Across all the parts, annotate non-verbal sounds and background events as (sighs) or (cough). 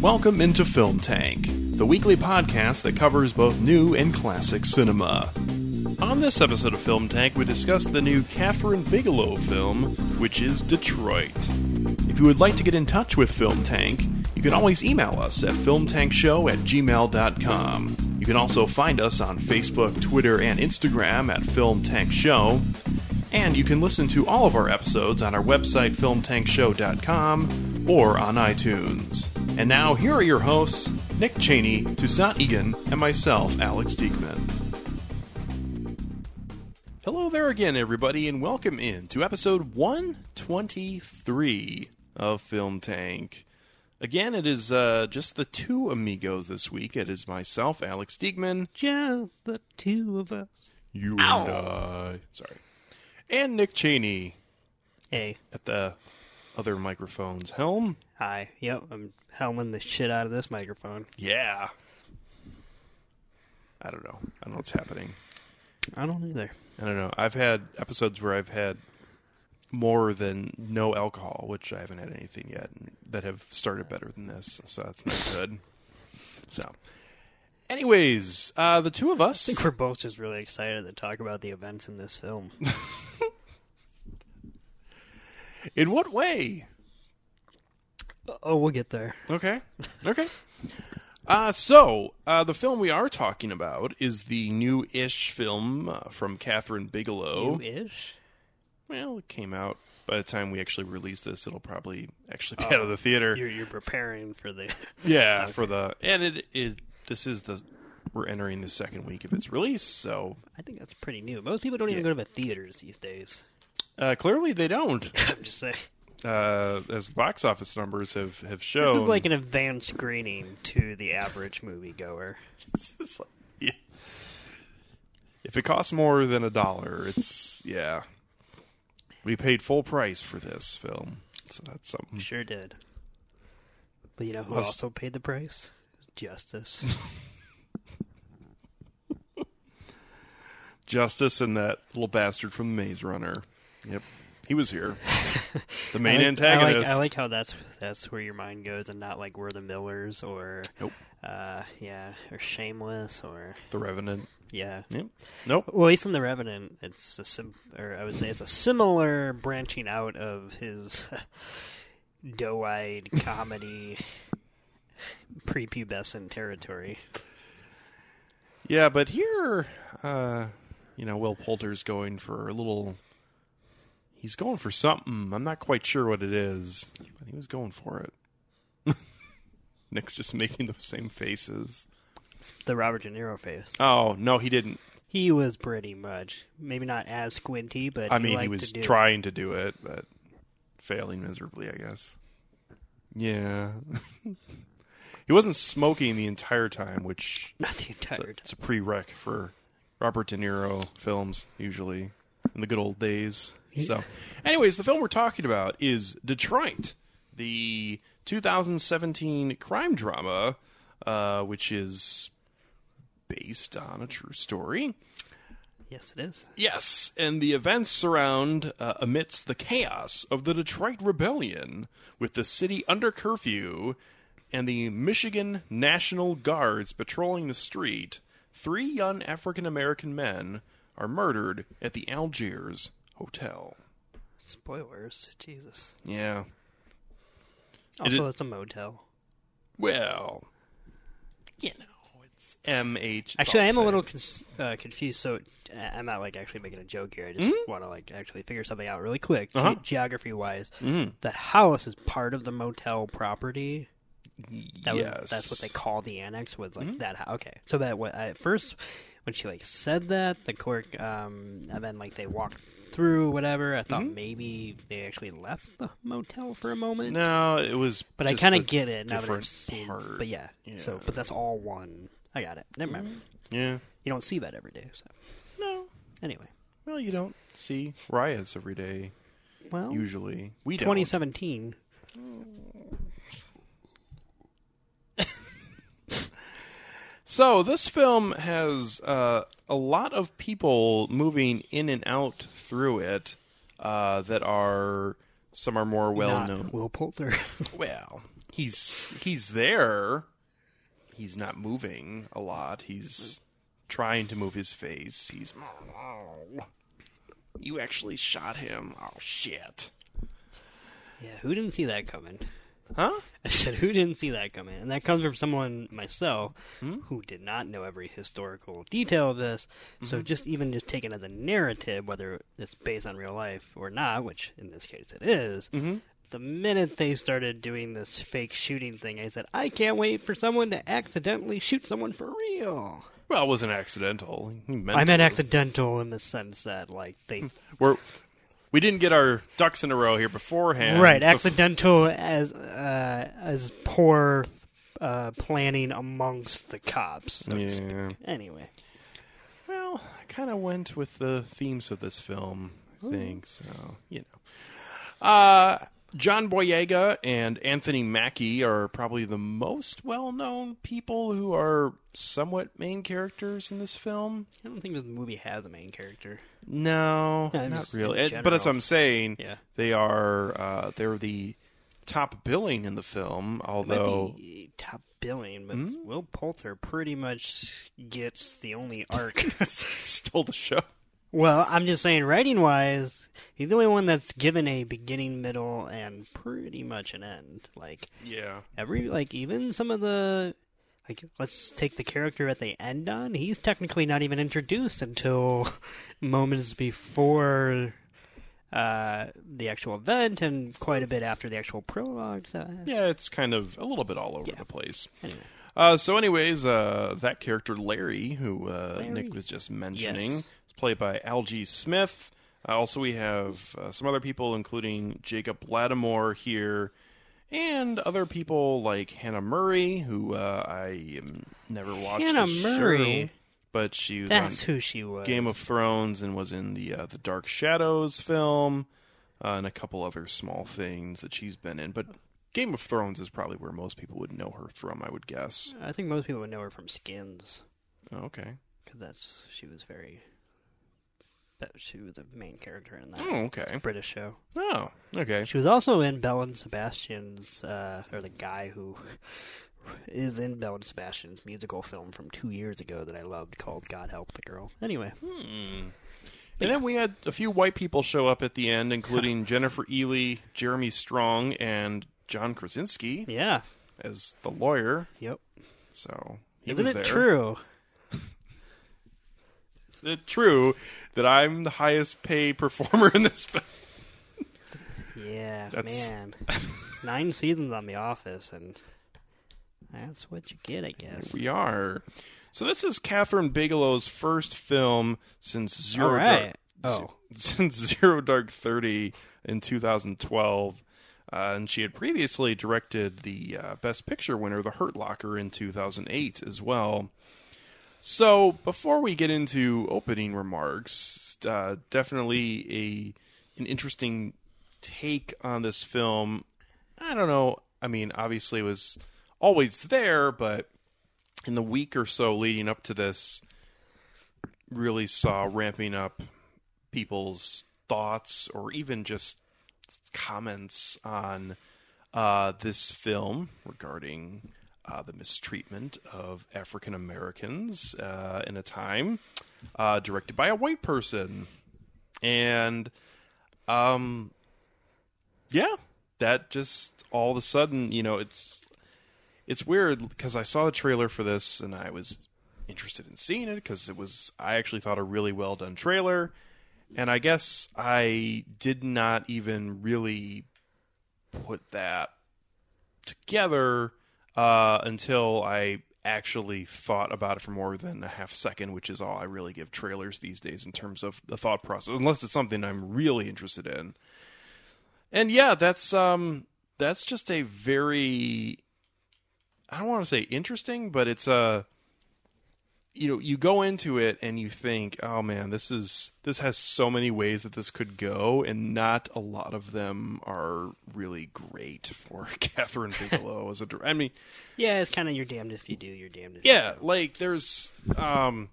Welcome into Film Tank, the weekly podcast that covers both new and classic cinema. On this episode of Film Tank, we discuss the new Kathryn Bigelow film, which is Detroit. If you would like to get in touch with Film Tank, you can always email us at filmtankshow at gmail.com. You can also find us on Facebook, Twitter, and Instagram at Film Tank Show. And you can listen to all of our episodes on our website, filmtankshow.com, or on iTunes. And now, here are your hosts, Nick Cheney, Toussaint Egan, and myself, Alex Diekman. There again, everybody, and welcome in to episode 123 of Film Tank. Again, it is uh, just the two amigos this week. It is myself, Alex Diegman. Just the two of us. you and I. Sorry. And Nick Cheney Hey, at the other microphone's helm. hi. Yep, I'm helming the shit out of this microphone. Yeah. I don't know. I don't know what's happening. I don't either. I don't know. I've had episodes where I've had more than no alcohol, which I haven't had anything yet, and that have started better than this. So that's not (laughs) good. So, anyways, uh, the two of us. I think we're both just really excited to talk about the events in this film. (laughs) In what way? oh, we'll get there. Okay. Okay. (laughs) Uh, so, uh, the film we are talking about is the new ish film uh, from Kathryn Bigelow. New-ish? Well, it came out. By the time we actually release this, it'll probably actually be out of the theater. You're, you're preparing for the... (laughs) Yeah, for the and it it this is the we're entering the second week of its release, so I think that's pretty new. Most people don't even go to the theaters these days. uh, clearly they don't. (laughs) I'm just saying. Uh, as the box office numbers have have shown, This is like an advanced screening to the average moviegoer. (laughs) It's like- yeah. If it costs more than a dollar, it's yeah. We paid full price for this film, so that's something. Sure did. But you know who Was- also paid the price? Justice. (laughs) Justice and that little bastard from the Maze Runner. Yep, he was here. (laughs) The main I like, antagonist. I like, I like how that's that's where your mind goes, and not like we're the Millers or, Nope. uh, yeah, or Shameless or the Revenant. yeah. Yep. Nope. Well, at least in the Revenant, it's a sim, or I would say it's a similar branching out of his (laughs) doe-eyed comedy (laughs) prepubescent territory. Yeah, but here, uh, you know, Will Poulter's going for a little. He's going for something. I'm not quite sure what it is, but he was going for it. (laughs) Nick's just making the same faces. The Robert De Niro face. Oh no, he didn't. He was pretty much maybe not as squinty, but I he mean, he liked was to do it. trying to do it, but failing miserably, I guess. Yeah. (laughs) he wasn't smoking the entire time, which not the a, entire time. it's a prereq for Robert De Niro films, usually in the good old days. So, anyways, the film we're talking about is Detroit, the 2017 crime drama, uh, which is based on a true story. Yes, it is. Yes, and the events surround uh, amidst the chaos of the Detroit Rebellion, with the city under curfew and the Michigan National Guards patrolling the street. Three young African American men are murdered at the Algiers Hotel. Spoilers, Jesus. Yeah. Also, it- it's a motel. Well, you know, it's MH. Actually, I am a little cons- uh, confused. So uh, I'm not like actually making a joke here. I just Mm-hmm. want to like actually figure something out really quick, ge- Uh-huh. geography wise. Mhm. That house is part of the motel property. That was, yes. Mm-hmm. that's what they call the annex. Was like that. hou- Okay, so that what at first when she like said that the court, um, and then like they walked through whatever. I thought Mm-hmm. maybe they actually left the motel for a moment. No, it was. But I kind of get it now that different seen. part. But yeah, so but that's all one. I got it. Never mind. Yeah. You don't see that every day. So No. anyway, Well, you don't see riots every day. Well, Usually, we don't. So this film has uh, a lot of people moving in and out through it uh, that are some are more well Not known. Will Poulter. (laughs) Well, he's he's there. He's not moving a lot. He's trying to move his face. He's you actually shot him. Oh shit. yeah, who didn't see that coming? Huh? I said, who didn't see that coming? And that comes from someone myself Hmm? who did not know every historical detail of this. So Mm-hmm. just even just taken as a narrative, whether it's based on real life or not, which in this case it is, Mhm. the minute they started doing this fake shooting thing, I said, I can't wait for someone to accidentally shoot someone for real. Well, it wasn't accidental. Meant I meant accidental in the sense that, like, they We're we didn't get our ducks in a row here beforehand. right Bef- accidental as uh, as poor uh, planning amongst the cops. So. Yeah. Anyway, Well, I kind of went with the themes of this film, I think. So, you know. Uh, John Boyega and Anthony Mackie are probably the most well known people who are somewhat main characters in this film. I don't think this movie has a main character. No, (laughs) Yeah, not really. It- but what. I'm saying. Yeah. They are uh, they're the top billing in the film, although top billing, but Hmm? Will Poulter pretty much gets the only (laughs) arc. stole the show. Well, I'm just saying, writing wise, he's the only one that's given a beginning, middle, and pretty much an end. Like Yeah. every like even some of the like let's take the character at the end on he's technically not even introduced until (laughs) moments before uh the actual event and quite a bit after the actual prologue so Yeah, it's kind of a little bit all over Yeah. the place. anyway Uh, so, anyways, uh, that character Larry, who uh, Larry? Nick was just mentioning, Yes. Played by Algee Smith. Uh, also, we have uh, some other people, including Jacob Latimore here, and other people like Hannah Murray, who uh, I um, never watched. Hannah Murray? show, but she was that's who she was Game of Thrones and was in the uh, the Dark Shadows film, uh, and a couple other small things that she's been in. But Game of Thrones is probably where most people would know her from, I would guess. i think most people would know her from skins Oh, okay. because that's she was very she was the main character in that Oh, okay. british show Oh, okay. She was also in Belle and Sebastian's, uh, or the guy who (laughs) is in Belle and Sebastian's musical film from two years ago that I loved called God Help the Girl. Anyway, Hmm. And then we had a few white people show up at the end, including (laughs) Jennifer Ely, Jeremy Strong, and John Krasinski yeah, as the lawyer. yep. So Isn't was it there. true? (laughs) True that I'm the highest paid performer in this film. Yeah, That's- man. Nine seasons on The Office, and that's what you get, I guess. We are. So this is Kathryn Bigelow's first film since Zero right. Dark (laughs) Oh. since Zero Dark Thirty in 2012. Uh, and she had previously directed the uh, Best Picture winner, The Hurt Locker, in 2008 as well. So, before we get into opening remarks, uh, definitely a an interesting take on this film. I don't know. I mean, obviously, it was always there, but in the week or so leading up to this, really saw ramping up people's thoughts or even just comments on uh, this film regarding uh, the mistreatment of African Americans uh, in a time, uh, directed by a white person, and um, yeah, that just all of a sudden, you know, it's it's weird because I saw the trailer for this and I was interested in seeing it because it was I actually thought a really well done trailer, and I guess I did not even really put that together uh, until I actually thought about it for more than a half second, which is all I really give trailers these days in terms of the thought process, unless it's something I'm really interested in. And yeah, that's um that's just a very I don't want to say interesting, but it's a you know you go into it and you think oh man this is this has so many ways that this could go and not a lot of them are really great for (laughs) kathryn bigelow as a director. i mean Yeah, it's kind of you're damned if you do, you're damned if yeah you don't. like there's um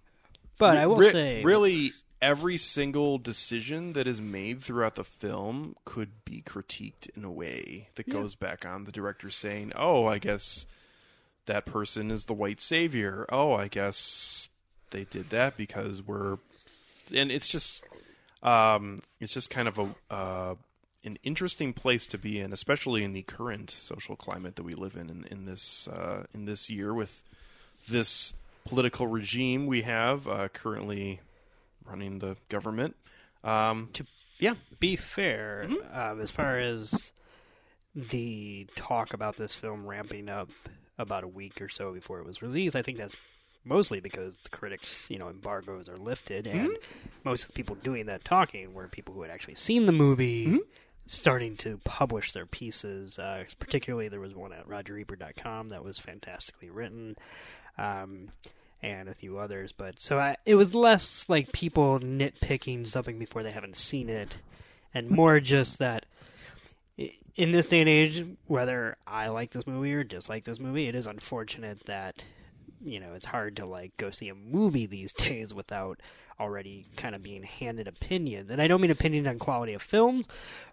But I will re- say, really every single decision that is made throughout the film could be critiqued in a way that goes back on the director saying oh i guess that person is the white savior. Oh i guess they did that because we're and it's just um it's just kind of a uh an interesting place to be in especially in the current social climate that we live in in, in this uh in this year with this political regime we have uh, currently running the government. Um, To- yeah, be fair, um, as far as the talk about this film ramping up about a week or so before it was released, I think that's mostly because the critics, you know, embargoes are lifted, and most of the people doing that talking were people who had actually seen the movie. Starting to publish their pieces, uh, particularly there was one at RogerEbert.com that was fantastically written, um, and a few others. But so I, it was less like people nitpicking something before they haven't seen it, and more just that in this day and age, whether I like this movie or dislike this movie, it is unfortunate that you know it's hard to like go see a movie these (laughs) days without already kind of being handed opinion. And I don't mean opinion on quality of films,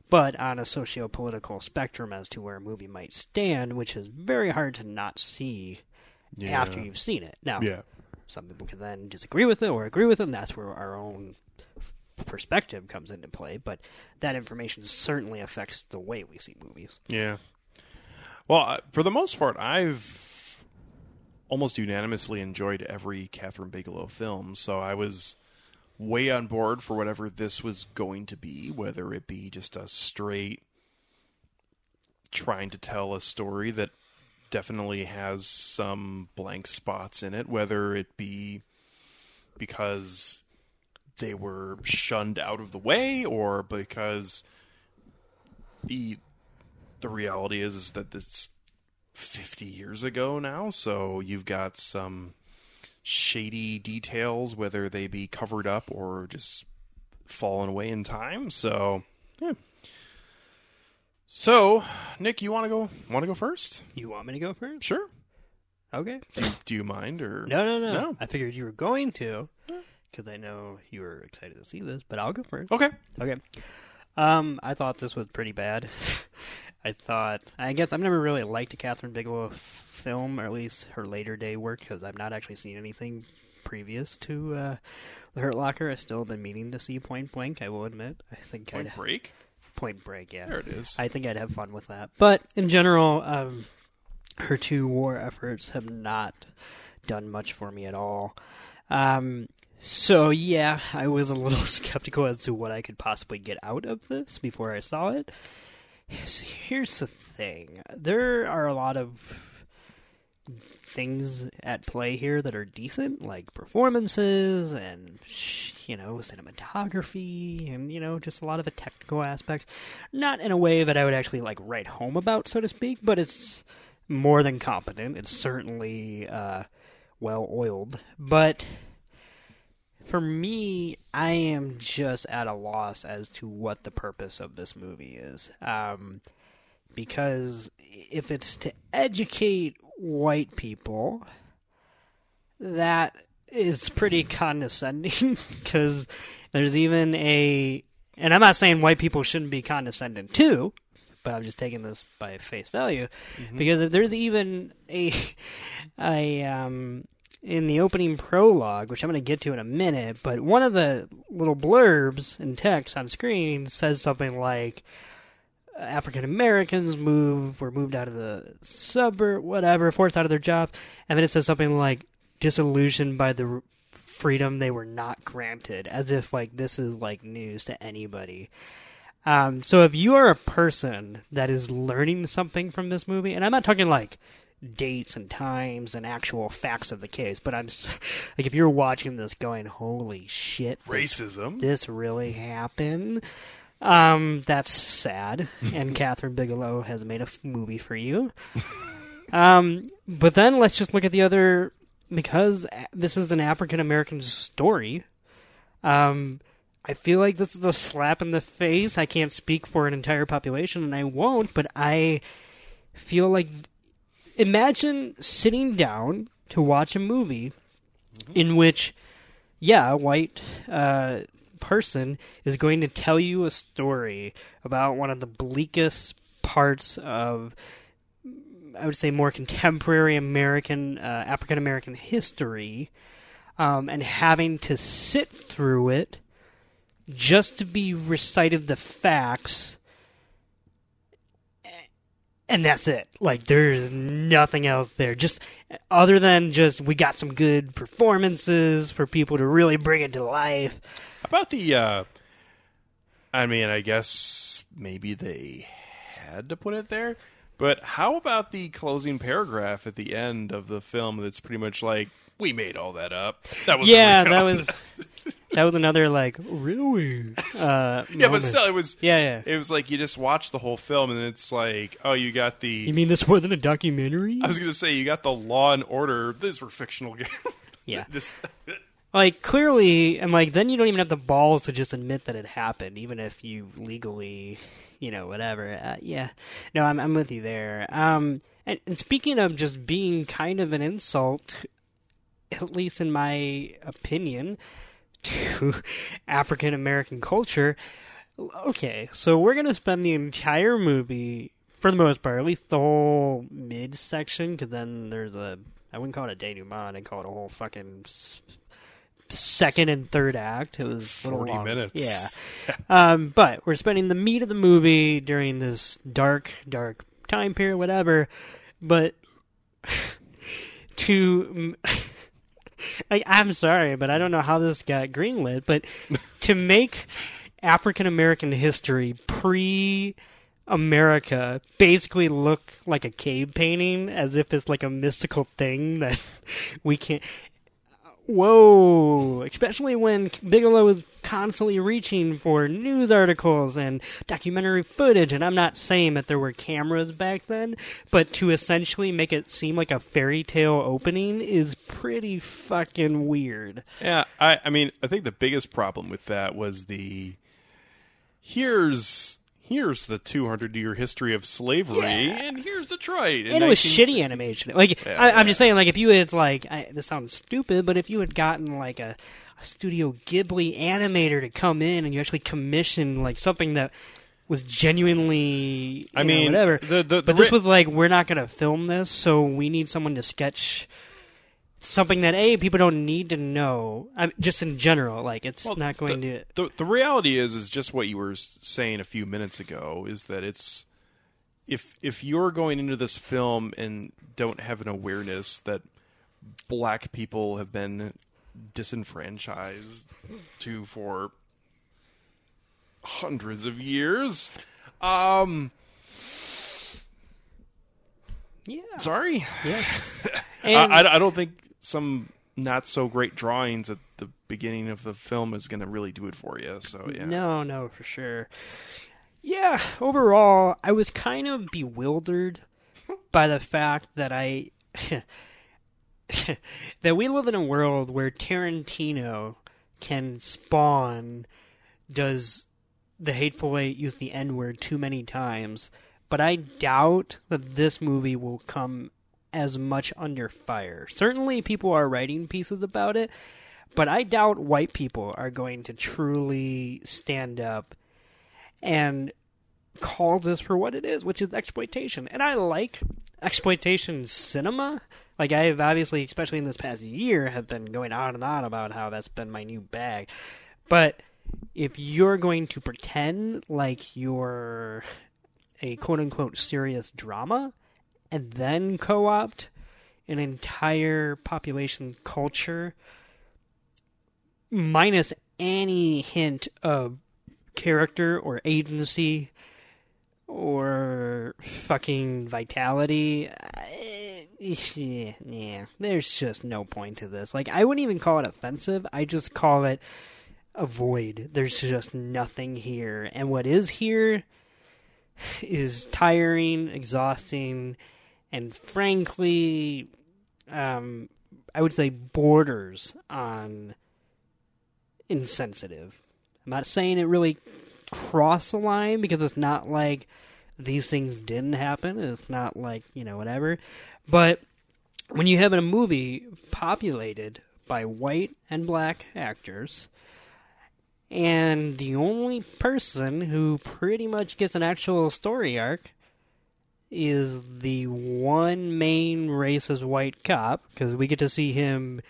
but on a socio-political spectrum as to where a movie might stand, which is very hard to not see Yeah. after you've seen it. Now, yeah, some people can then disagree with it or agree with it, and that's where our own perspective comes into play. But that information certainly affects the way we see movies. yeah. Well, uh, for the most part, I've almost unanimously enjoyed every Kathryn Bigelow film, so I was way on board for whatever this was going to be, whether it be just a straight trying to tell a story that definitely has some blank spots in it, whether it be because they were shunned out of the way or because the the reality is is that this 50 years ago now so you've got some shady details whether they be covered up or just fallen away in time so yeah so nick you want to go want to go first You want me to go first? sure Okay. do you mind or No, no, no. No. I figured you were going to, because I know you were excited to see this. But I'll go first. okay Okay. Um, I thought this was pretty bad. (laughs) I thought, I guess I've never really liked a Kathryn Bigelow f- film, or at least her later day work, because I've not actually seen anything previous to uh, The Hurt Locker. I've still been meaning to see Point Blank. I will admit. I think point I'd break Point Break. Yeah, there it is I think I'd have fun with that. But in general, um, her two war efforts have not done much for me at all. Um, so yeah, I was a little (laughs) skeptical as to what I could possibly get out of this before I saw it. So here's the thing: there are a lot of things at play here that are decent, like performances and you know cinematography, and you know just a lot of the technical aspects. Not in a way that I would actually like write home about, so to speak, but it's more than competent. It's certainly uh, well oiled, but for me, I am just at a loss as to what the purpose of this movie is. Um, because if it's to educate white people, that is pretty condescending. (laughs) Because there's even a, and I'm not saying white people shouldn't be condescending too, but I'm just taking this by face value because there's even a, (laughs) a um, in the opening prologue, which I'm going to get to in a minute, but one of the little blurbs in text on screen says something like African Americans move were moved out of the suburb, whatever, forced out of their jobs, and then it says something like disillusioned by the freedom they were not granted, as if like this is like news to anybody. Um, so if you are a person that is learning something from this movie, and I'm not talking like dates and times and actual facts of the case, but I'm (laughs) like if you're watching this going, "Holy shit, this, racism this really happened." Um, that's sad, (laughs) and Kathryn Bigelow has made a f- movie for you. Um, but then let's just look at the other because this is an African American story, um, I feel like this is a slap in the face. I can't speak for an entire population, and I won't, but I feel like imagine sitting down to watch a movie in which, yeah, a white uh, person is going to tell you a story about one of the bleakest parts of I would say more contemporary American uh, African American history, um, and having to sit through it just to be recited the facts, and that's it. Like there's nothing else there. Just other than just we got some good performances for people to really bring it to life. How about the? Uh, I mean, I guess maybe they had to put it there but how about the closing paragraph at the end of the film that's pretty much like we made all that up. That was yeah, that was (laughs) (laughs) that was another like really. Uh, (laughs) yeah, but still, it was yeah, yeah. It was like you just watch the whole film and it's like, oh, you got the. You mean this wasn't a documentary? I was gonna say you got the Law and Order. These were fictional games. Yeah, (laughs) just like clearly, and like then you don't even have the balls to just admit that it happened, even if you legally you know, whatever. Uh, yeah, no, I'm I'm with you there. Um, and, and speaking of just being kind of an insult, at least in my opinion, to (laughs) African American culture. Okay, so we're gonna spend the entire movie, for the most part, at least the whole mid section, because then there's a I wouldn't call it a denouement, I'd call it a whole fucking second and third act. It was forty long. minutes. Yeah, (laughs) um, but we're spending the meat of the movie during this dark, dark time period, whatever. But (laughs) to, (laughs) I, I'm sorry, but I don't know how this got greenlit. But (laughs) to make African American history pre. America basically look like a cave painting as if it's like a mystical thing that (laughs) we can't whoa, especially when Bigelow is constantly reaching for news articles and documentary footage. And I'm not saying that there were cameras back then, but to essentially make it seem like a fairy tale opening is pretty fucking weird. Yeah, I, I mean, I think the biggest problem with that was the here's here's the 200 year history of slavery, yeah. and here's Detroit. And it was shitty animation. Like yeah, I, am just saying, like if you had like I, this sounds stupid, but if you had gotten like a, a Studio Ghibli animator to come in and you actually commissioned like something that was genuinely I mean know, whatever. The, the, but the this was like we're not going to film this, so we need someone to sketch something that a people don't need to know. I just in general, like it's well, not going the, to. The the reality is is just what you were saying a few minutes ago is that it's if if you're going into this film and don't have an awareness that black people have been disenfranchised to for hundreds of years um yeah sorry yeah (laughs) I, I don't think some not so great drawings at the beginning of the film is going to really do it for you. So yeah. No, no, for sure. Yeah, overall, I was kind of bewildered (laughs) by the fact that I (laughs) that we live in a world where Tarantino can spawn does the hateful eight use the N word too many times, but I doubt that this movie will come as much under fire. Certainly, people are writing pieces about it, but I doubt white people are going to truly stand up and call this for what it is, which is exploitation. And I like exploitation cinema. Like I have obviously, especially in this past year, have been going on and on about how that's been my new bag. But if you're going to pretend like you're a quote unquote serious drama, and then co opt an entire population culture minus any hint of character or agency or fucking vitality. (laughs) Yeah, there's just no point to this. Like, I wouldn't even call it offensive. I just call it a void. There's just nothing here. And what is here (sighs) is tiring, exhausting, and frankly, um, I would say, borders on insensitive. I'm not saying it really crossed the line because it's not like these things didn't happen. It's not like, you know, whatever. But when you have a movie populated by white and black actors, and the only person who pretty much gets an actual story arc is the one main racist white cop because we get to see him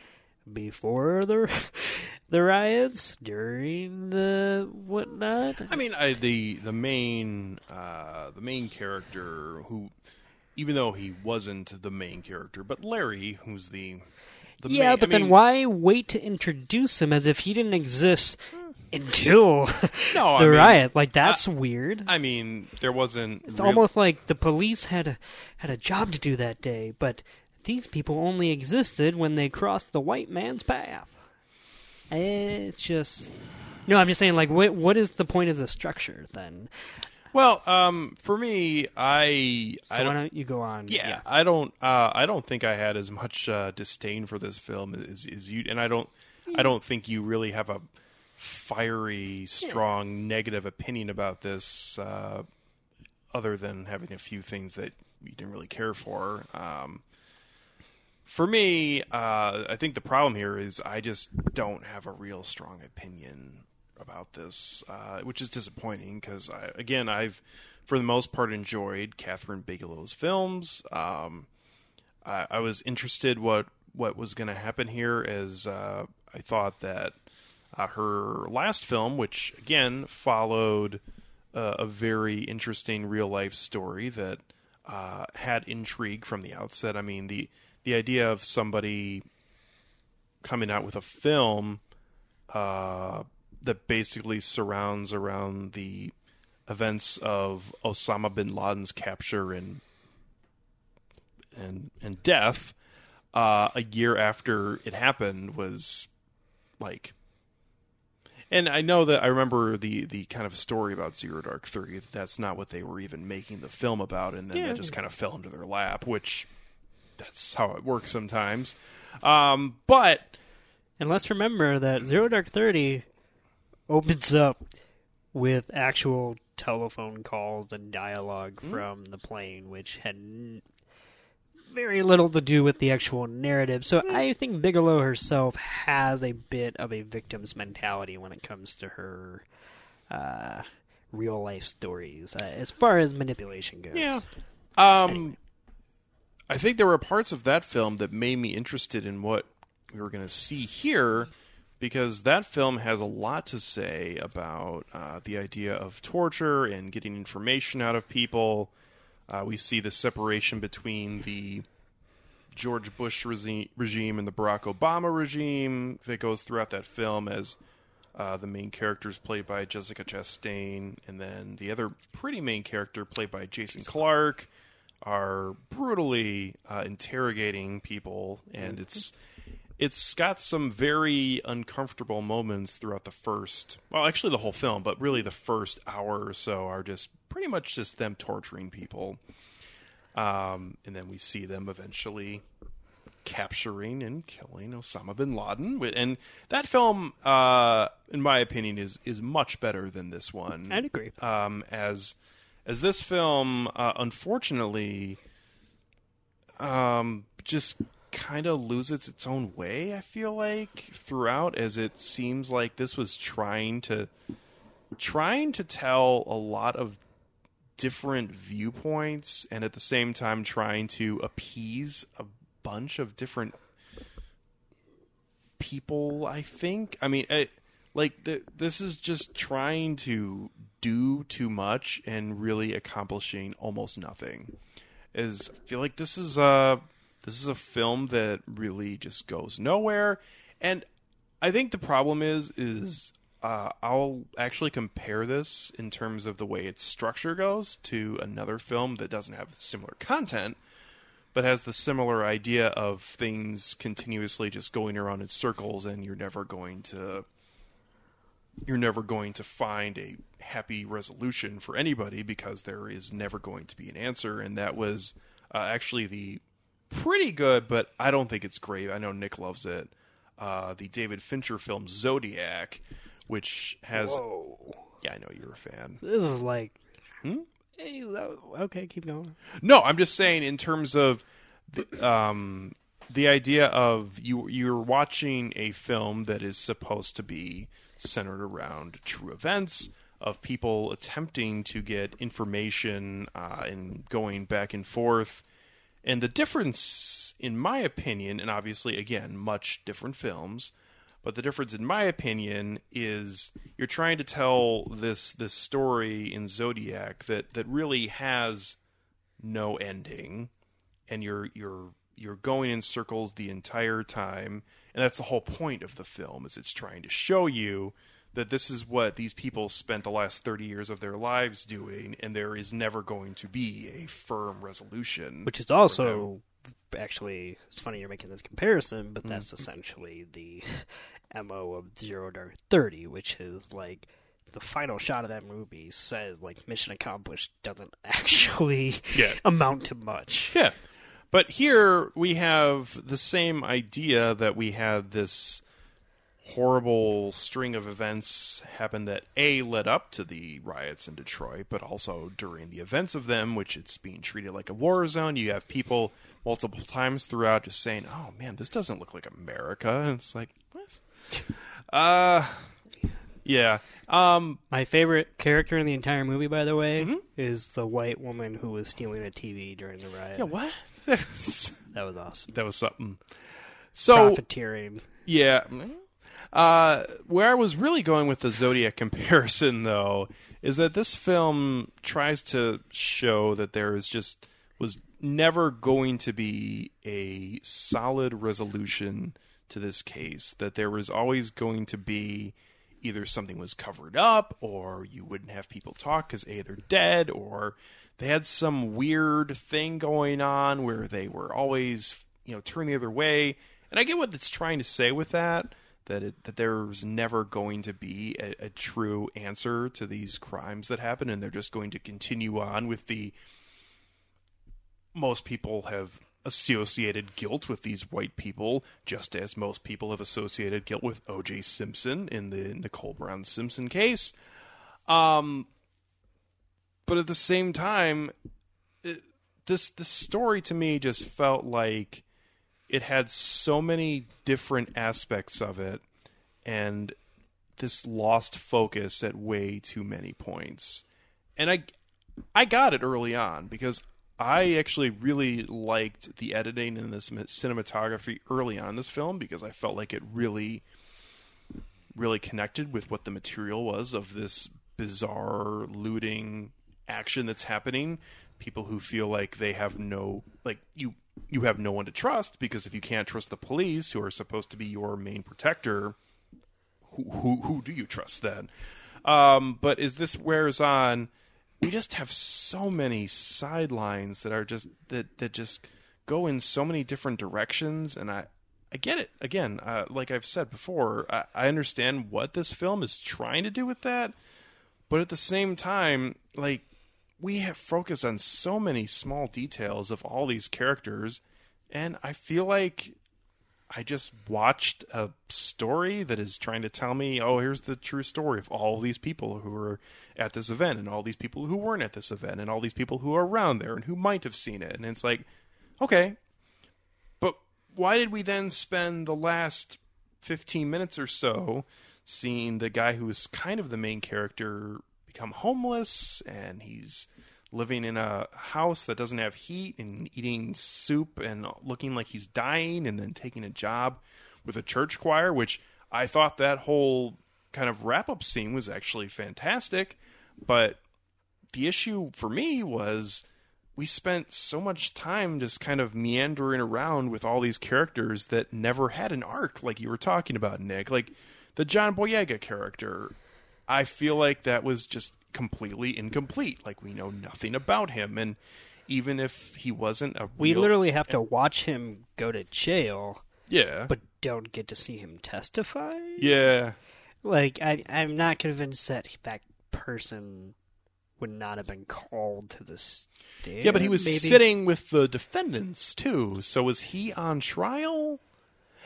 before the (laughs) the riots during the whatnot. I mean, I, the the main uh, the main character who, even though he wasn't the main character, but Larry, who's the, the yeah, main, but I then mean, why wait to introduce him as if he didn't exist until (laughs) No, the mean, riot? Like that's weird. I mean, there wasn't. It's real- almost like the police had a had a job to do that day, but these people only existed when they crossed the white man's path. It's just no. I'm just saying, like, what what is the point of the structure then? well. Um, for me, I So I why don't. don't you go on? Yeah, I don't. Uh, I don't think I had as much uh, disdain for this film as, as you, and I don't. I don't think you really have a fiery, strong negative opinion about this, uh, other than having a few things that you didn't really care for. Um, for me, uh, I think the problem here is I just don't have a real strong opinion about this, uh, which is disappointing because, I, again, I've for the most part enjoyed Kathryn Bigelow's films. Um, I, I was interested what what was going to happen here, as uh, I thought that uh, her last film, which again followed uh, a very interesting real life story that uh, had intrigue from the outset. I mean the the idea of somebody coming out with a film uh, that basically surrounds around the events of Osama bin Laden's capture and and and death uh, a year after it happened was like and I know that I remember the the kind of story about Zero Dark Thirty. That that's not what they were even making the film about, and then Yeah. that just kind of fell into their lap. Which that's how it works sometimes. Um, but And let's remember that Zero Dark Thirty opens up with actual telephone calls and dialogue Hmm. from the plane, which had very little to do with the actual narrative. So Hmm. I think Bigelow herself has a bit of a victim's mentality when it comes to her uh, real life stories, uh, as far as manipulation goes. Yeah. Um, I think there were parts of that film that made me interested in what we were going to see here, because that film has a lot to say about uh, the idea of torture and getting information out of people. Uh, we see the separation between the George Bush regi- regime and the Barack Obama regime that goes throughout that film as uh, the main character is played by Jessica Chastain, and then the other pretty main character, played by Jason Clarke, are brutally uh, interrogating people, and it's it's got some very uncomfortable moments throughout the first, well, actually the whole film, but really the first hour or so are just pretty much just them torturing people, um, and then we see them eventually capturing and killing Osama bin Laden. And that film, uh, in my opinion, is is much better than this one. I'd agree. Um, as as this film, uh, unfortunately, um, just kind of loses its own way. I feel like throughout, as it seems like this was trying to trying to tell a lot of different viewpoints and at the same time trying to appease a bunch of different people i think. I mean it, like the, this is just trying to do too much and really accomplishing almost nothing. Is i feel like this is a this is a film that really just goes nowhere. And i think the problem is is uh, I'll actually compare this in terms of the way its structure goes to another film that doesn't have similar content, but has the similar idea of things continuously just going around in circles, and you're never going to you're never going to find a happy resolution for anybody because there is never going to be an answer, and that was uh, actually the pretty good, but I don't think it's great. I know Nick loves it. Uh, the David Fincher film Zodiac, which has Whoa. yeah, I know you're a fan. This is like. Hmm? Hey, okay, keep going. No, I'm just saying in terms of the, um, the idea of you you're watching a film that is supposed to be centered around true events of people attempting to get information uh, and going back and forth. And the difference, in my opinion, and obviously, again, much different films, but the difference, in my opinion, is you're trying to tell this this story in Zodiac that that really has no ending, and you're you're you're going in circles the entire time, and that's the whole point of the film is it's trying to show you that this is what these people spent the last 30 years of their lives doing and there is never going to be a firm resolution Which is also actually it's funny you're making this comparison, but Mm. that's essentially the (laughs) mo of Zero Dark Thirty, which is like the final shot of that movie says like mission accomplished doesn't (laughs) actually Yeah. amount to much. Yeah. But here we have the same idea that we had this horrible string of events happen that A led up to the riots in Detroit, but also during the events of them, which it's being treated like a war zone. You have people multiple times throughout just saying, Oh man, this doesn't look like America and it's like, What? (laughs) Uh yeah. Um My favorite character in the entire movie, by the way, Mm-hmm. is the white woman who was stealing a TV during the riot. yeah, what? That was awesome. that was something. So Profiteering. Yeah. Uh, where I was really going with the Zodiac (laughs) comparison, though, is that this film tries to show that there is just was never going to be a solid resolution to this case. That there was always going to be either something was covered up, or you wouldn't have people talk because a they're dead, or they had some weird thing going on where they were always you know turn the other way. And I get what it's trying to say with that that it, that there's never going to be a, a true answer to these crimes that happen, and they're just going to continue on with the. Most people have associated guilt with these white people, just as most people have associated guilt with O.J. Simpson in the Nicole Brown Simpson case. Um, but at the same time, it, this this story to me just felt like it had so many different aspects of it and this lost focus at way too many points. And i i got it early on because i actually really liked the editing and the cin- cinematography early on in this film because i felt like it really really connected with what the material was of this bizarre looting action that's happening. People who feel like they have no like you you have no one to trust because if you can't trust the police who are supposed to be your main protector who who, who do you trust then um but as this wears on we just have so many sidelines that are just that that just go in so many different directions and i I get it. Again, uh, like I've said before, I, I understand what this film is trying to do with that, but at the same time, like we have focused on so many small details of all these characters, and I feel like I just watched a story that is trying to tell me, oh, here's the true story of all these people who were at this event, and all these people who weren't at this event, and all these people who are around there and who might have seen it. And it's like, okay, but why did we then spend the last 15 minutes or so seeing the guy who is kind of the main character become homeless and he's living in a house that doesn't have heat and eating soup and looking like he's dying and then taking a job with a church choir which I thought that whole kind of wrap up scene was actually fantastic. But the issue for me was we spent so much time just kind of meandering around with all these characters that never had an arc like you were talking about Nick. Like the John Boyega character I feel like that was just completely incomplete like we know nothing about him and even if he wasn't a We real- literally have to watch him go to jail, yeah but don't get to see him testify. yeah Like I, I'm not convinced that that person would not have been called to the stand. Yeah, but he was maybe? sitting with the defendants too. So was he on trial?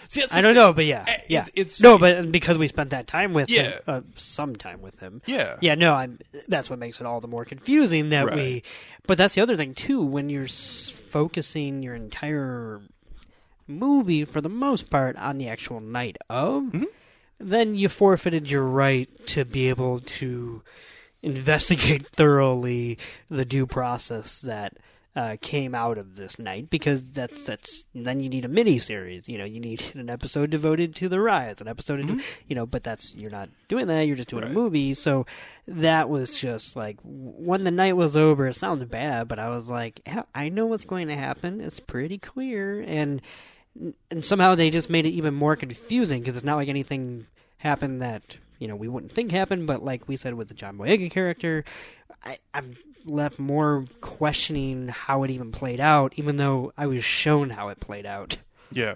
See, I don't know, but yeah, Eh, yeah. it's- no, but because we spent that time with Yeah. him, uh, some time with him. Yeah. yeah. No, I'm, that's what makes it all the more confusing that Right. we. But that's the other thing too. When you're s- focusing your entire movie for the most part on the actual night of, Mm-hmm. then you forfeited your right to be able to investigate (laughs) thoroughly the due process that uh, came out of this night because that's that's then you need a mini series you know you need (laughs) an episode devoted to the riots an episode to you know but that's you're not doing that you're just doing Right. a movie. So that was just like when the night was over it sounds bad but I was like I know what's going to happen. It's pretty clear and and somehow they just made it even more confusing because it's not like anything happened that you know we wouldn't think happened, but like we said with the John Boyega character, I, I'm left more questioning how it even played out, even though I was shown how it played out. Yeah.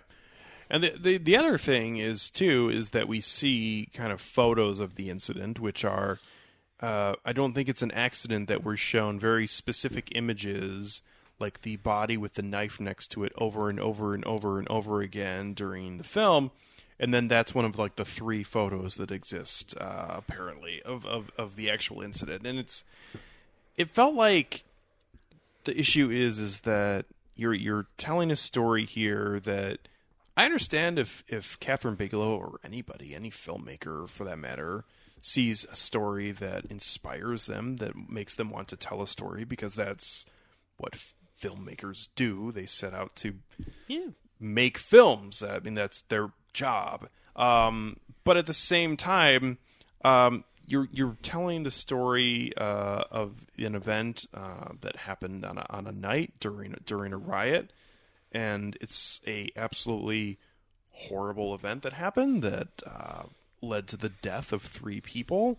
And the, the the other thing is too is that we see kind of photos of the incident, which are uh, I don't think it's an accident that we're shown very specific images, like the body with the knife next to it, over and over and over and over again during the film, and then that's one of like the three photos that exist uh, apparently of, of of the actual incident, and it's it felt like the issue is is that you're you're telling a story here that I understand if if Kathryn Bigelow or anybody, any filmmaker for that matter, sees a story that inspires them, that makes them want to tell a story because that's what f- filmmakers do. They set out to Yeah. make films. I mean, that's their job. Um, but at the same time, um, you're you're telling the story uh, of an event uh, that happened on a, on a night during during a riot, and it's a absolutely horrible event that happened that uh, led to the death of three people,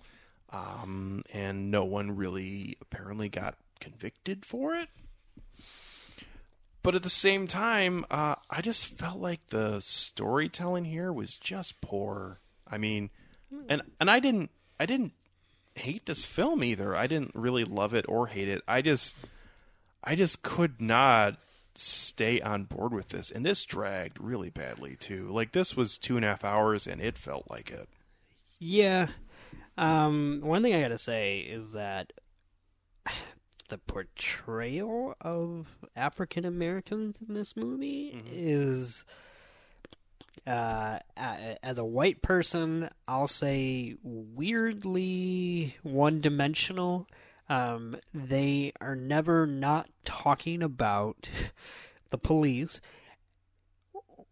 um, and no one really apparently got convicted for it. But at the same time, uh, I just felt like the storytelling here was just poor. I mean, and and I didn't I didn't hate this film either. I didn't really love it or hate it. I just I just could not stay on board with this, and this dragged really badly too. Like this was two and a half hours, and it felt like it. Yeah. Um, one thing I gotta say is that (sighs) the portrayal of African Americans in this movie is, uh, as a white person, I'll say weirdly one dimensional. Um, they are never not talking about (laughs) the police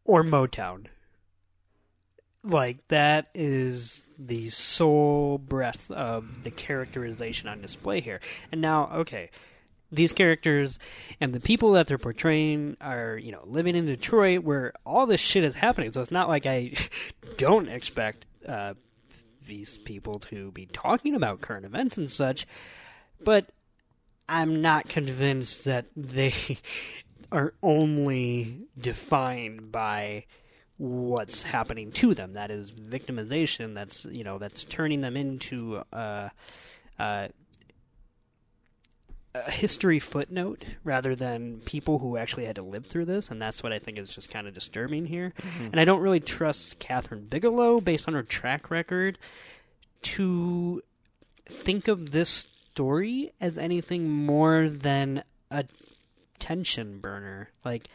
or Motown. Like that is the sole breadth of the characterization on display here. And now, okay, these characters and the people that they're portraying are, you know, living in Detroit where all this shit is happening. So it's not like I (laughs) don't expect uh, these people to be talking about current events and such, but I'm not convinced that they (laughs) are only defined by what's happening to them. That is victimization. That's you know that's turning them into uh, uh, a history footnote rather than people who actually had to live through this. And that's what I think is just kind of disturbing here. And I don't really trust Kathryn Bigelow based on her track record to think of this story as anything more than a tension burner. Like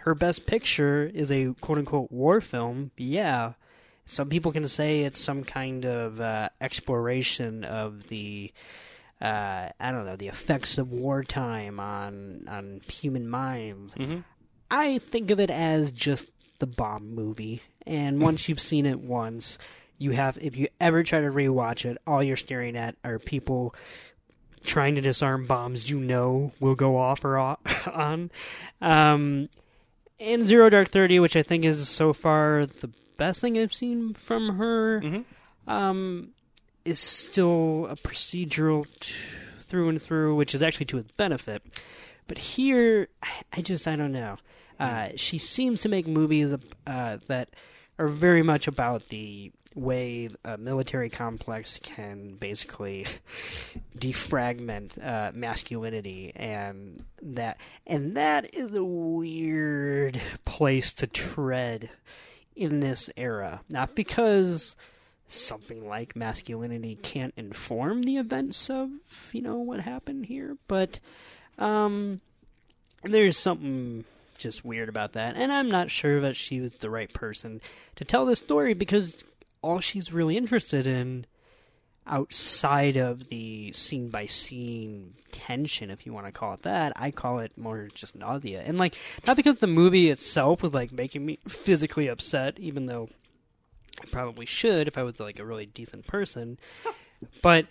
her best picture is a quote unquote war film. Yeah. Some people can say it's some kind of uh, exploration of the uh, I don't know the effects of wartime on on human minds. I think of it as just the bomb movie, and (laughs) once you've seen it once, you have. If you ever try to rewatch it, all you're staring at are people trying to disarm bombs you know will go off or off, (laughs) on. Um, and Zero Dark Thirty, which I think is so far the best thing I've seen from her, um, is still a procedural t- through and through, which is actually to its benefit. But here, I- I just I don't know. Uh, she seems to make movies uh, that are very much about the way a military complex can basically (laughs) defragment uh, masculinity and that and that is a weird place to tread in this era not because something like masculinity can't inform the events of you know what happened here but um there's something just weird about that and i'm not sure that she was the right person to tell this story because all she's really interested in outside of the scene by scene tension if you want to call it that i call it more just nausea. And like not because the movie itself was like making me physically upset even though i probably should if i was like a really decent person (laughs) but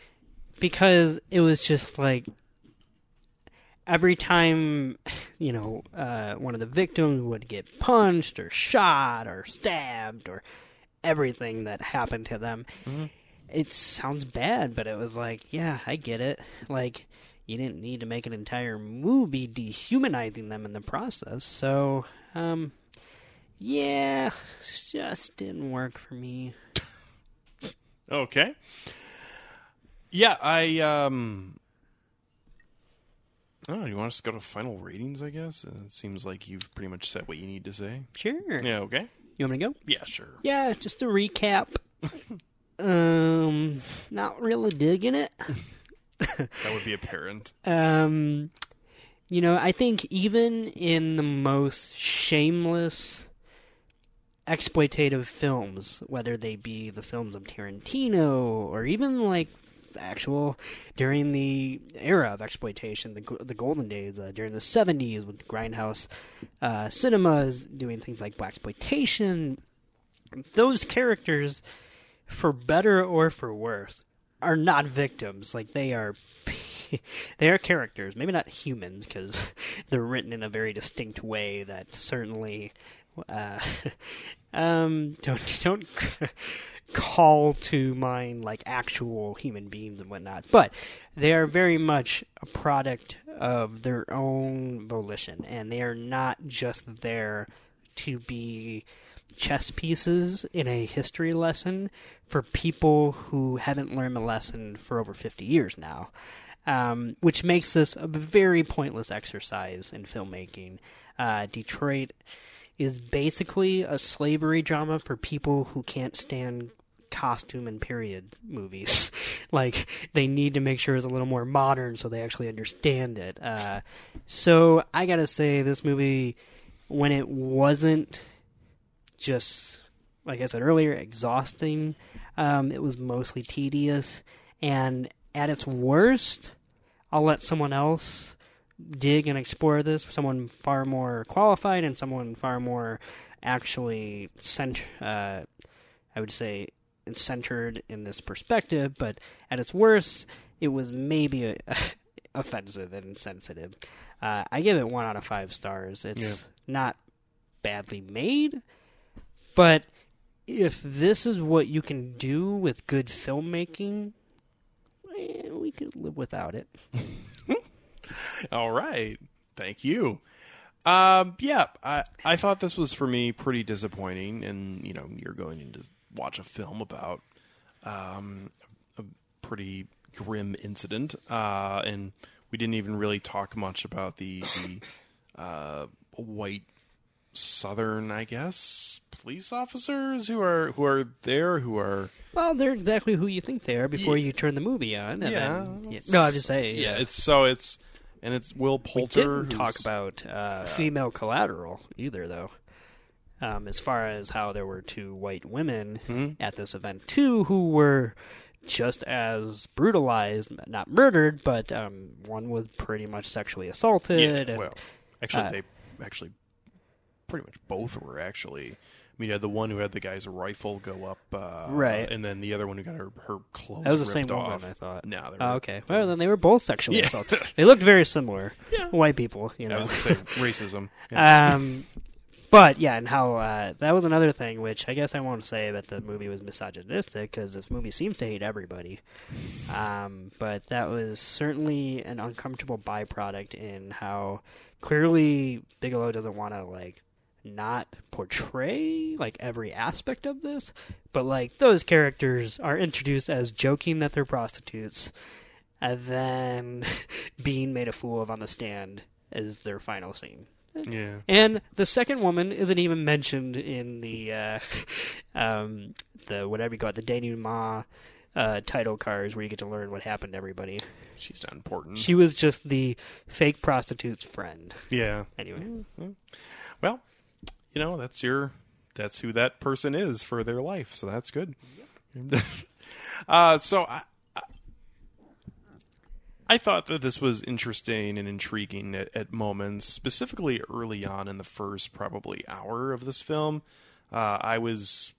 because it was just like every time (sighs) you know uh, one of the victims would get punched or shot or stabbed or everything that happened to them. Mm-hmm. It sounds bad, but it was like, yeah, I get it. Like, you didn't need to make an entire movie dehumanizing them in the process. So, um, yeah, just didn't work for me. Okay. Yeah, I um. Oh, you want us to go to final ratings? I guess it seems like you've pretty much said what you need to say. Sure. Yeah. Okay. You want me to go? Yeah. Sure. Yeah, just to recap. (laughs) um, not really digging it. (laughs) That would be apparent. Um, you know, I think even in the most shameless exploitative films, whether they be the films of Tarantino or even like actual during the era of exploitation, the the golden days uh, during the seventies with grindhouse uh, cinemas doing things like black exploitation, those characters, for better or for worse, are not victims. Like they are. (laughs) They are characters, maybe not humans, because (laughs) they're written in a very distinct way that certainly uh, (laughs) um, don't (laughs) don't call to mind like actual human beings and whatnot. But they are very much a product of their own volition, and they are not just there to be chess pieces in a history lesson for people who haven't learned the lesson for over 50 years now. Um, which makes this a very pointless exercise in filmmaking. Uh, Detroit is basically a slavery drama for people who can't stand costume and period movies. (laughs) like they need to make sure it's a little more modern so they actually understand it. Uh, so I gotta say, this movie, when it wasn't just like I said earlier, exhausting, um, it was mostly tedious, and at its worst, I'll let someone else dig and explore this. With someone far more qualified and someone far more actually cent- uh, I would say centered in this perspective. But at its worst, it was maybe a, (laughs) offensive and insensitive. Uh, I give it one out of five stars. It's Yeah. not badly made, but if this is what you can do with good filmmaking, eh, we could live without it. (laughs) (laughs) All right. Thank you. Um, yeah, I I thought this was for me pretty disappointing, and you know, you're going in to watch a film about um, a pretty grim incident, uh, and we didn't even really talk much about the the uh, white Southern, I guess, police officers who are who are there, who are Well, they're exactly who you think they are before Ye- you turn the movie on. And Yeah. then- yeah. No, I'm just saying. yeah, Yeah, it's so it's and it's Will Poulter. we didn't talk about uh, female collateral either, though. Um, as far as how there were two white women Mhm. at this event too, who were just as brutalized, not murdered, but um, one was pretty much sexually assaulted. Yeah, and- well, actually, uh, they actually pretty much both were actually. Mean, you had the one who had the guy's rifle go up, uh, Right. and then the other one who got her, her clothes. that was the same off. woman, I thought. No, they Oh, okay. Well, then they were both sexually Yeah. assaulted. They looked very similar. (laughs) Yeah. White people, you I know. say (laughs) racism. Yeah. Um, but yeah, and how uh, that was another thing, which I guess I won't say that the movie was misogynistic because this movie seems to hate everybody. Um, but that was certainly an uncomfortable byproduct in how clearly Bigelow doesn't want to like not portray like every aspect of this, but like those characters are introduced as joking that they're prostitutes, and then (laughs) being made a fool of on the stand is their final scene. Yeah. And the second woman isn't even mentioned in the uh, (laughs) um, the whatever you call it, the denouement uh, title cards where you get to learn what happened to everybody. She's not important. She was just the fake prostitute's friend. yeah. Anyway, Well, you know, that's your that's who that person is for their life, so that's good. (laughs) uh so I I- I thought that this was interesting and intriguing at, at moments, specifically early on in the first probably hour of this film. Uh, I was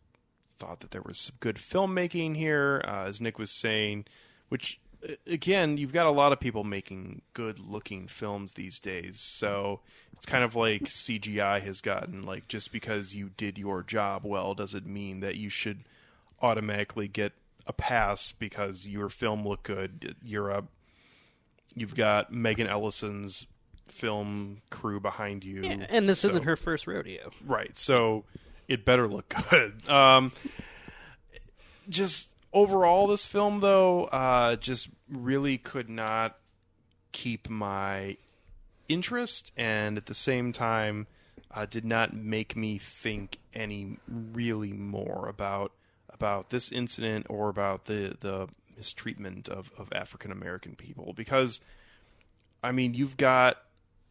thought that there was some good filmmaking here, uh, as Nick was saying, which again, you've got a lot of people making good-looking films these days. So it's kind of like CGI has gotten like just because you did your job well doesn't mean that you should automatically get a pass because your film looked good. You're a you've got Megan Ellison's film crew behind you. yeah, and this so- isn't her first rodeo. Right. So it better look (laughs) good. Um, just overall, this film though, uh, just really could not keep my interest, and at the same time, uh, did not make me think any really more about about this incident or about the the mistreatment of of African American people because. I mean, you've got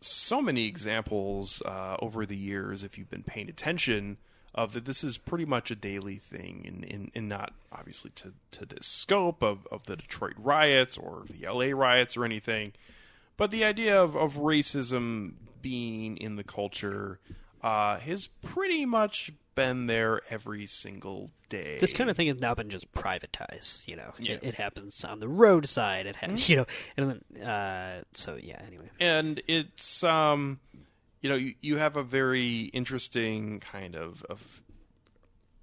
so many examples uh, over the years, if you've been paying attention, of that this is pretty much a daily thing, and in, in, not obviously to, to this scope of, of the Detroit riots or the LA riots or anything, but the idea of, of racism being in the culture uh, has pretty much been there every single day. This kind of thing has now been just privatized. You know, Yeah. it, it happens on the roadside. It ha- Mm-hmm. (laughs) you know, and then, uh, so yeah. Anyway, and it's um you know you, you have a very interesting kind of of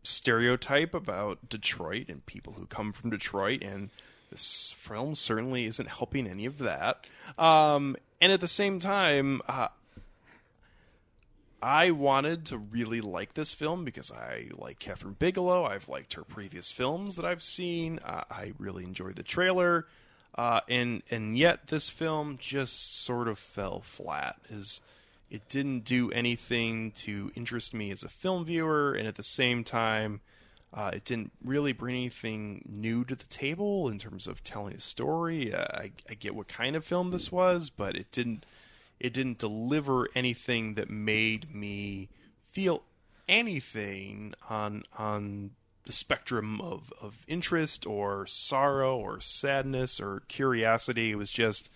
stereotype about Detroit and people who come from Detroit and this film certainly isn't helping any of that um and at the same time uh I wanted to really like this film because I like Kathryn Bigelow. I've liked her previous films that I've seen. Uh, I really enjoyed the trailer, uh, and and yet this film just sort of fell flat. Is it didn't do anything to interest me as a film viewer, and at the same time, uh, it didn't really bring anything new to the table in terms of telling a story. Uh, I, I get what kind of film this was, but it didn't it didn't deliver anything that made me feel anything on on the spectrum of, of interest or sorrow or sadness or curiosity. It was just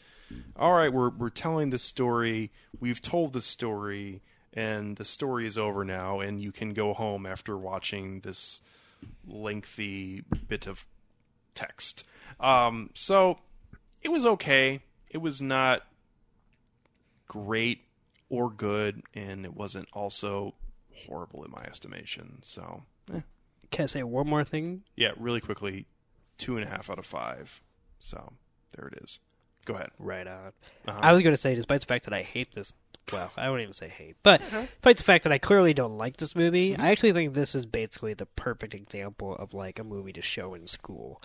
all right, we're we're telling the story, we've told the story, and the story is over now, and you can go home after watching this lengthy bit of text. Um, so it was okay. It was not great or good, and it wasn't also horrible in my estimation. So, eh. can I say one more thing? yeah, really quickly, two and a half out of five. So there it is. Go ahead. Right on. Uh-huh. I was going to say, despite the fact that I hate this, well, I wouldn't even say hate, but Uh-huh. despite the fact that I clearly don't like this movie, Mm-hmm. I actually think this is basically the perfect example of like a movie to show in school.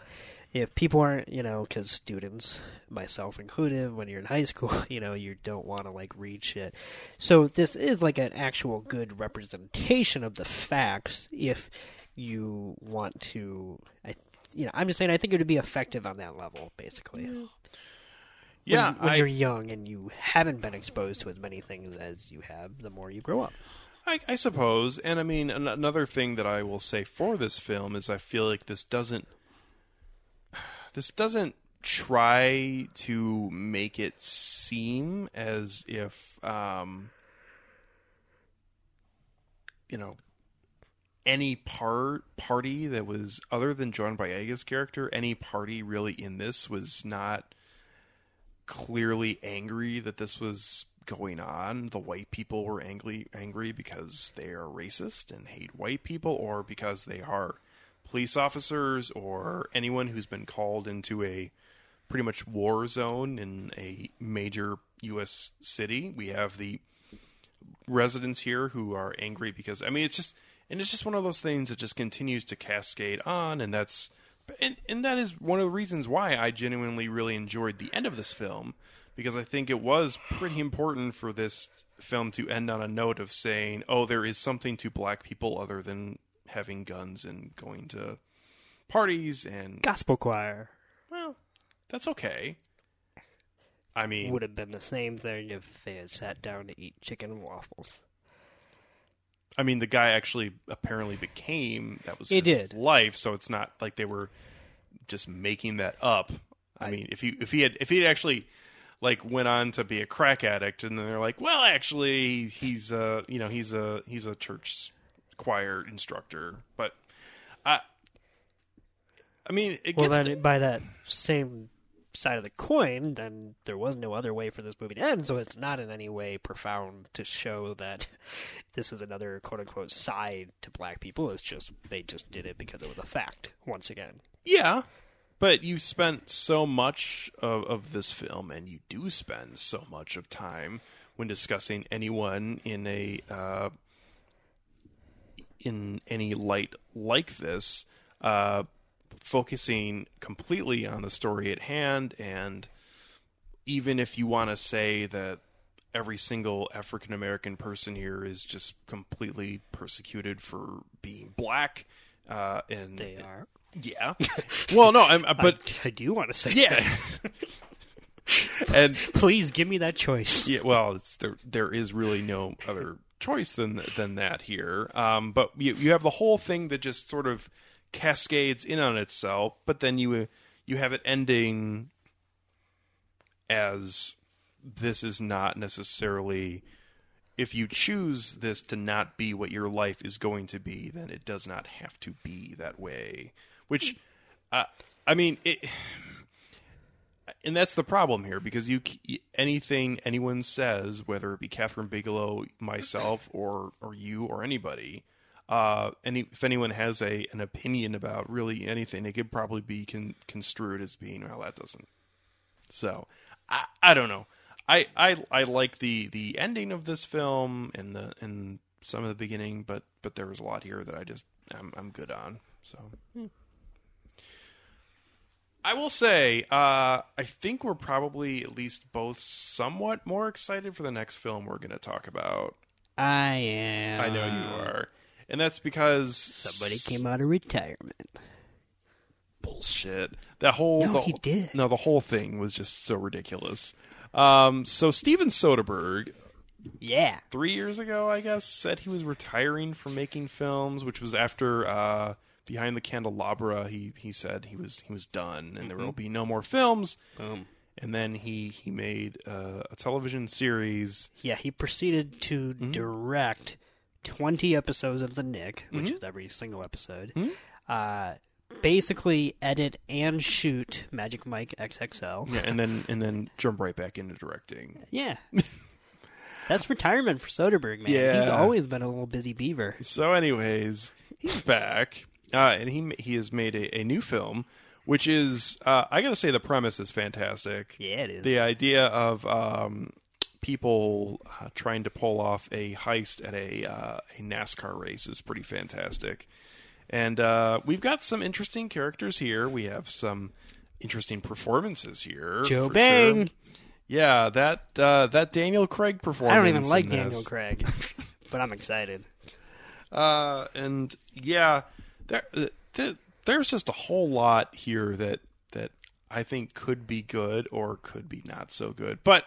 If people aren't, you know, because students, myself included, when you're in high school, (laughs) you know, you don't want to like read shit. So this is like an actual good representation of the facts. If you want to, I, you know, I'm just saying, I think it would be effective on that level, basically yeah, when, when I, you're young and you haven't been exposed to as many things as you have, the more you grow up. I, I suppose. And I mean, an- another thing that I will say for this film is I feel like this doesn't (sighs) this doesn't try to make it seem as if um, you know any part party that was other than John Boyega's character, any party really in this was not clearly angry that this was going on. The white people were angry angry because they are racist and hate white people or because they are police officers or anyone who's been called into a pretty much war zone in a major US city. We have the residents here who are angry because I mean it's just and it's just one of those things that just continues to cascade on, and that's and and that is one of the reasons why I genuinely really enjoyed the end of this film because I think it was pretty important for this film to end on a note of saying, oh, there is something to black people other than having guns and going to parties and Gospel choir well, that's okay. I mean, it would have been the same thing if they had sat down to eat chicken and waffles. I mean, the guy actually apparently became that was He his did. life, so it's not like they were just making that up. I, I- mean, if he if he had if he had actually like went on to be a crack addict, and then they're like, well, actually, he's a you know he's a he's a church choir instructor, but I I mean, it Well, gets then to- by that same side of the coin, then there was no other way for this movie to end. So it's not in any way profound to show that (laughs) this is another quote unquote side to black people. It's just they just did it because it was a fact. Once again, Yeah, but you spent so much of, of this film, and you do spend so much of time when discussing anyone in a uh, in any light like this, uh, focusing completely on the story at hand, and even if you want to say that every single African American person here is just completely persecuted for being black, uh, and they are. yeah. (laughs) Well, no, I'm, but I, (laughs) I do want to say, yeah. (laughs) and please give me that choice. yeah, well, it's there. There is really no other choice than than that here. Um, but you you have the whole thing that just sort of cascades in on itself, but then you you have it ending as this is not necessarily. If you choose this to not be what your life is going to be, then it does not have to be that way. Which, uh, I mean, it, and that's the problem here because you anything anyone says, whether it be Kathryn Bigelow, myself, or or you or anybody, uh, any if anyone has a an opinion about really anything, it could probably be con- construed as being well that doesn't. So I I don't know. I I I like the the ending of this film and the and some of the beginning, but but there was a lot here that I just I'm I'm good on. So. I will say, uh, I think we're probably at least both somewhat more excited for the next film we're going to talk about. I am. I know you are, and that's because Somebody came out of retirement. bullshit. That whole No, the, he did. No, the whole thing was just so ridiculous. Um, so Steven Soderbergh, Yeah. three years ago, I guess, said he was retiring from making films, which was after uh, Behind the Candelabra. He he said he was he was done, and there will be no more films. Boom. And then he he made uh, a television series. Yeah, he proceeded to Mm-hmm. direct 20 episodes of The Knick, which is every single episode. Mm-hmm. Uh, basically, edit and shoot Magic Mike XXL. Yeah, and then and then jump right back into directing. Yeah. (laughs) That's retirement for Soderbergh, man. He's always been a little busy beaver. So, anyways, he's back, uh, and he he has made a, a new film, which is uh, I gotta say the premise is fantastic. Yeah, it is. The idea of um, people uh, trying to pull off a heist at a uh, a NASCAR race is pretty fantastic, and uh, we've got some interesting characters here. We have some interesting performances here. Joe Bang. sure. Yeah, that uh, that Daniel Craig performance. I don't even like Daniel. Craig, (laughs) but I'm excited. Uh, and yeah, there, uh, th- there's just a whole lot here that that I think could be good or could be not so good. But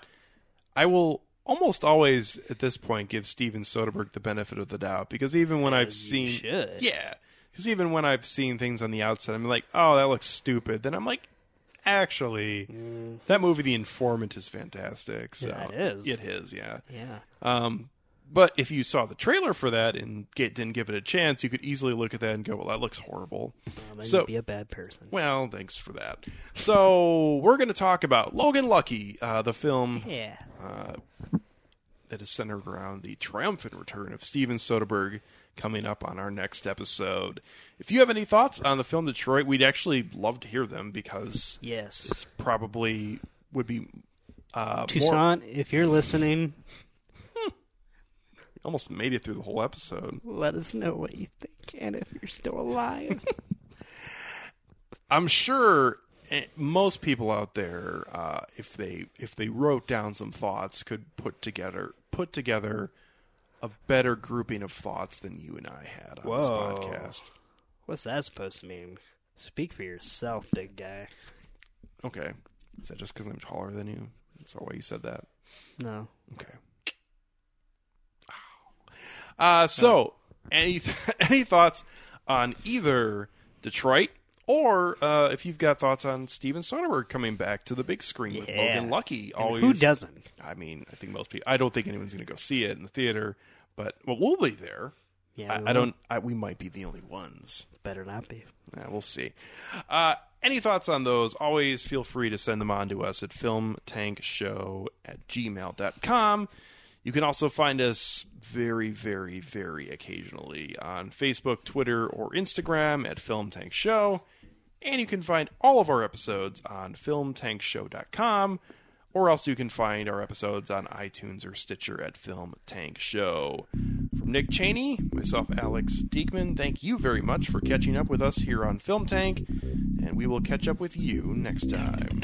I will almost always at this point give Steven Soderbergh the benefit of the doubt because even when I've you seen, should. yeah, because even when I've seen things on the outside, I'm like, oh, that looks stupid. Then I'm like. Actually, that movie, The Informant, is fantastic. So Yeah, it is. It is, yeah. Yeah. Um, but if you saw the trailer for that and get, didn't give it a chance, you could easily look at that and go, "Well, that looks horrible." Well, So- be a bad person. Well, thanks for that. So we're going to talk about Logan Lucky, uh, the film Yeah. That is centered around the triumphant return of Steven Soderbergh coming up on our next episode. If you have any thoughts on the film Detroit, we'd actually love to hear them because Yes. it's probably would be uh, more, Toussaint, if you're listening, (laughs) Almost made it through the whole episode. Let us know what you think and if you're still alive. (laughs) I'm sure most people out there, uh, if they if they wrote down some thoughts, could put together put together a better grouping of thoughts than you and I had on this podcast. What's that supposed to mean? Speak for yourself, big guy. Okay, is that just because I'm taller than you? That's why you said that. No. Okay. Uh, so, any (laughs) any thoughts on either Detroit or uh, if you've got thoughts on Steven Soderbergh coming back to the big screen with Yeah. Logan Lucky? And Always, who doesn't? I mean, I think most people. I don't think anyone's going to go see it in the theater, but well, we'll be there. Yeah, I, we I don't. I, we might be the only ones. Better not be. Yeah, we'll see. Uh, any thoughts on those? Always feel free to send them on to us at filmtankshow at gmail.com. You can also find us very, very, very occasionally on Facebook, Twitter, or Instagram at Film Tank Show. And you can find all of our episodes on filmtankshow.com, or else you can find our episodes on iTunes or Stitcher at Film Tank Show. From Nick Cheney, myself, Alex Diekman, thank you very much for catching up with us here on Film Tank, and we will catch up with you next time.